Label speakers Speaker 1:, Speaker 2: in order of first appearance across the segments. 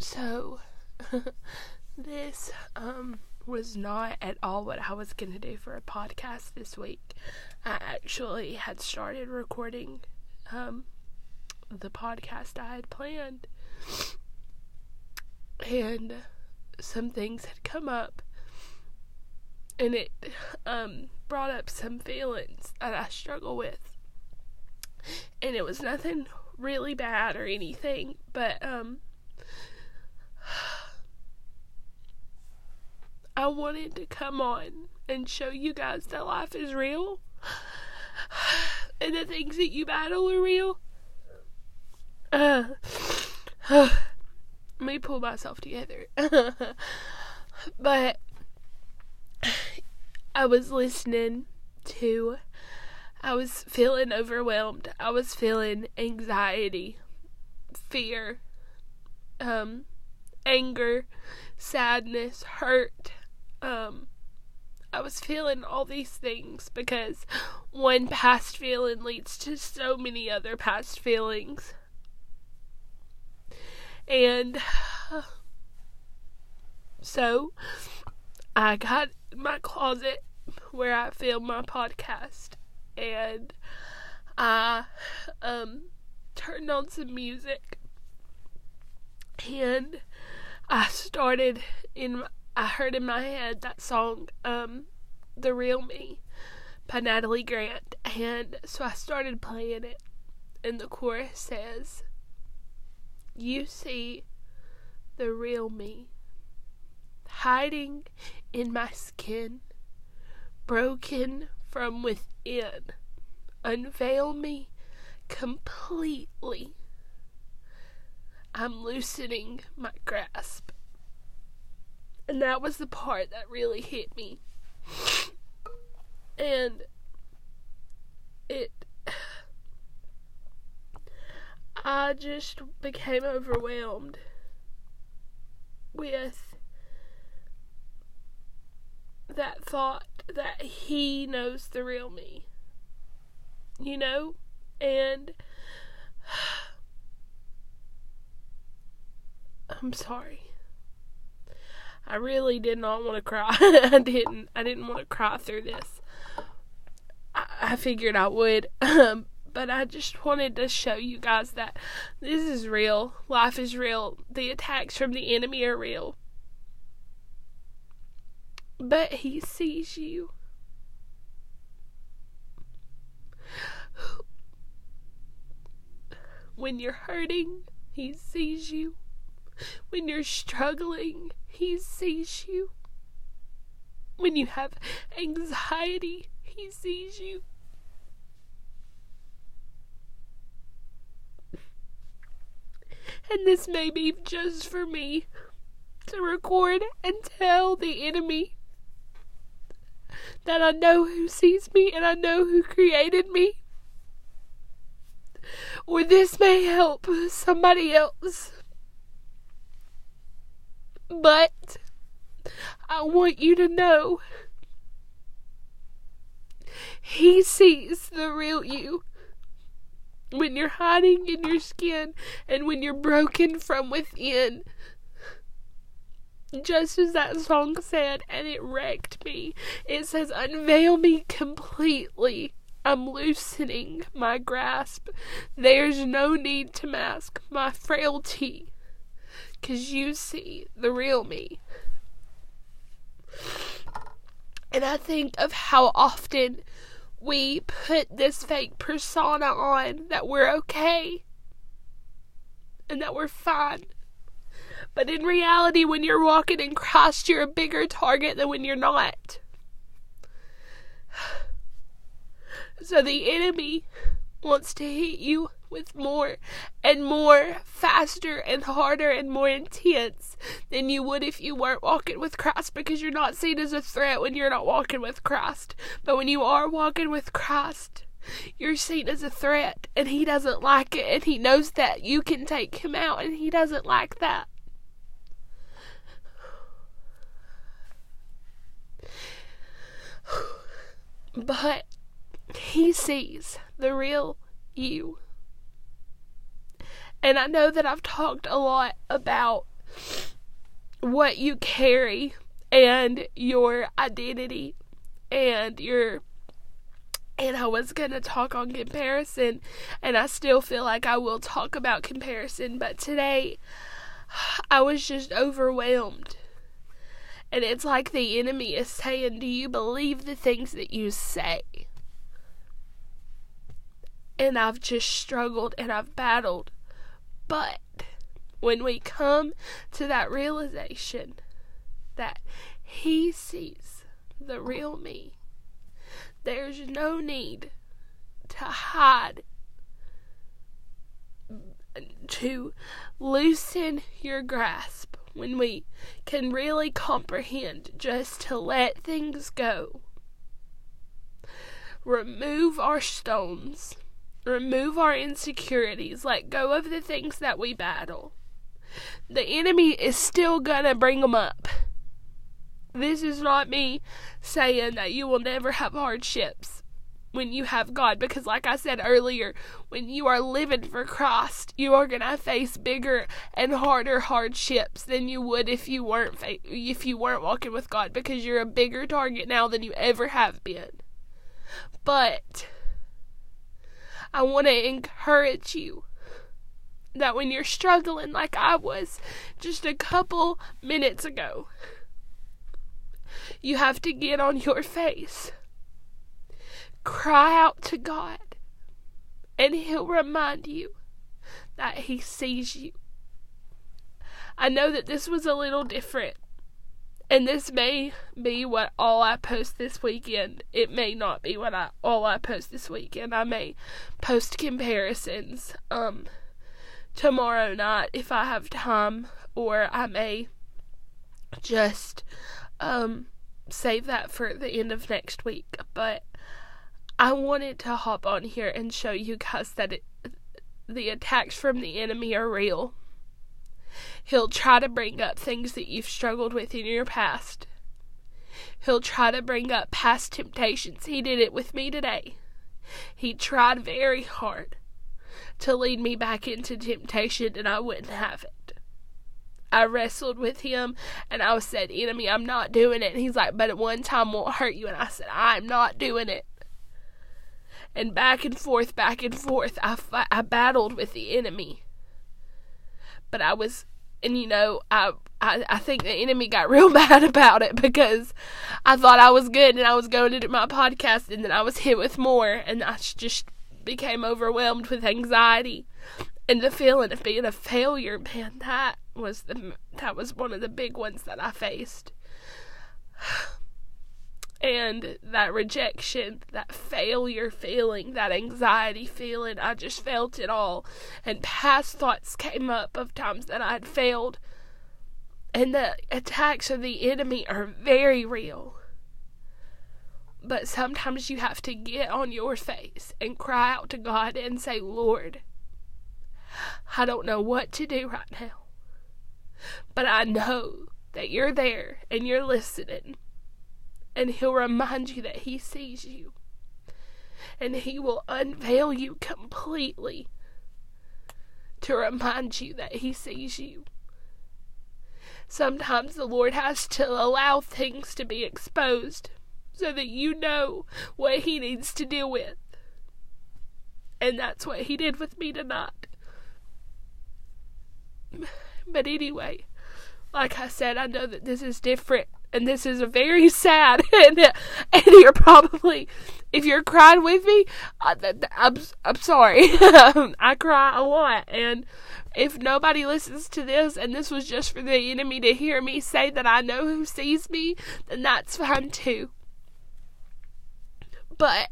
Speaker 1: So, this um, was not at all what I was going to do for a podcast this week. I actually had started recording um, the podcast I had planned, and some things had come up, and it um, brought up some feelings that I struggle with. And it was nothing really bad or anything, but um, I wanted to come on and show you guys that life is real and the things that you battle are real. Uh, let me pull myself together. but I was listening to, I was feeling overwhelmed. I was feeling anxiety, fear, um, anger, sadness, hurt. Um, I was feeling all these things because one past feeling leads to so many other past feelings. And so I got my closet where I film my podcast and I um turned on some music and I started in I heard in my head that song um The Real Me by Natalie Grant and so I started playing it and the chorus says you see the real me hiding in my skin broken from within unveil me completely I'm loosening my grasp. And that was the part that really hit me. And it. I just became overwhelmed with that thought that he knows the real me. You know? And I'm sorry. I really did not want to cry. I didn't. I didn't want to cry through this. I, I figured I would, um, but I just wanted to show you guys that this is real. Life is real. The attacks from the enemy are real. But he sees you. When you're hurting, he sees you. When you're struggling, He sees you. When you have anxiety, He sees you. And this may be just for me to record and tell the enemy that I know who sees me and I know who created me. Or this may help somebody else. But I want you to know he sees the real you. When you're hiding in your skin and when you're broken from within. Just as that song said, and it wrecked me. It says, Unveil me completely. I'm loosening my grasp. There's no need to mask my frailty. Because you see the real me. And I think of how often we put this fake persona on that we're okay and that we're fine. But in reality, when you're walking in Christ, you're a bigger target than when you're not. So the enemy wants to hit you with more and more, faster and harder and more intense than you would if you weren't walking with Christ because you're not seen as a threat when you're not walking with Christ. But when you are walking with Christ, you're seen as a threat and he doesn't like it and he knows that you can take him out and he doesn't like that. But he sees the real you. And I know that I've talked a lot about what you carry and your identity and your and I was going to talk on comparison and I still feel like I will talk about comparison but today I was just overwhelmed. And it's like the enemy is saying do you believe the things that you say? And I've just struggled and I've battled but when we come to that realization that He sees the real me, there's no need to hide, to loosen your grasp when we can really comprehend just to let things go. Remove our stones remove our insecurities, let go of the things that we battle the enemy is still gonna bring them up. This is not me saying that you will never have hardships when you have God because like I said earlier, when you are living for Christ, you are going to face bigger and harder hardships than you would if you weren't fa- if you weren't walking with God because you're a bigger target now than you ever have been. But I want to encourage you that when you're struggling like I was just a couple minutes ago, you have to get on your face, cry out to God, and He'll remind you that He sees you. I know that this was a little different, and this may be what all I post this weekend. It may not be what I all I post this weekend. I may post comparisons. Um tomorrow night if I have time, or I may just um, save that for the end of next week. But I wanted to hop on here and show you guys that it, the attacks from the enemy are real. He'll try to bring up things that you've struggled with in your past. He'll try to bring up past temptations. He did it with me today. He tried very hard to lead me back into temptation, and I wouldn't have it. I wrestled with him and I said, Enemy, I'm not doing it. And he's like, But at one time won't hurt you. And I said, I'm not doing it. And back and forth, back and forth, I, I battled with the enemy. But I was, and you know, I, I, I think the enemy got real mad about it because I thought I was good and I was going to do my podcast and then I was hit with more and I just became overwhelmed with anxiety and the feeling of being a failure man that was the that was one of the big ones that I faced that rejection that failure feeling that anxiety feeling I just felt it all and past thoughts came up of times that I had failed and the attacks of the enemy are very real but sometimes you have to get on your face and cry out to God and say, Lord, I don't know what to do right now. But I know that you're there and you're listening. And He'll remind you that He sees you. And He will unveil you completely to remind you that He sees you. Sometimes the Lord has to allow things to be exposed so that you know what he needs to deal with. And that's what he did with me tonight. But anyway, like I said, I know that this is different and this is very sad and, and you're probably if you're crying with me uh, I, I'm, I'm sorry I cry a lot and if nobody listens to this and this was just for the enemy to hear me say that I know who sees me then that's fine too but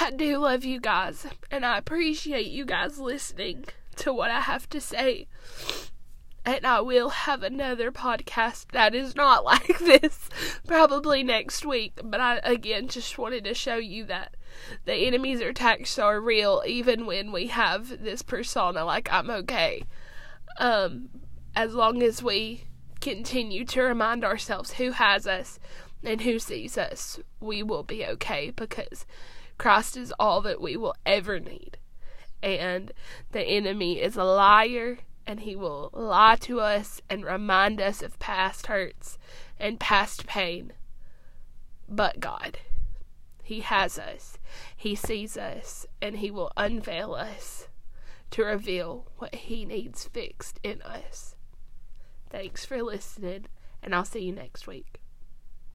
Speaker 1: I do love you guys, and I appreciate you guys listening to what I have to say. And I will have another podcast that is not like this probably next week. But I, again, just wanted to show you that the enemy's attacks are real, even when we have this persona like I'm okay. Um, as long as we continue to remind ourselves who has us, and who sees us, we will be okay because Christ is all that we will ever need. And the enemy is a liar and he will lie to us and remind us of past hurts and past pain. But God, He has us, He sees us, and He will unveil us to reveal what He needs fixed in us. Thanks for listening, and I'll see you next week.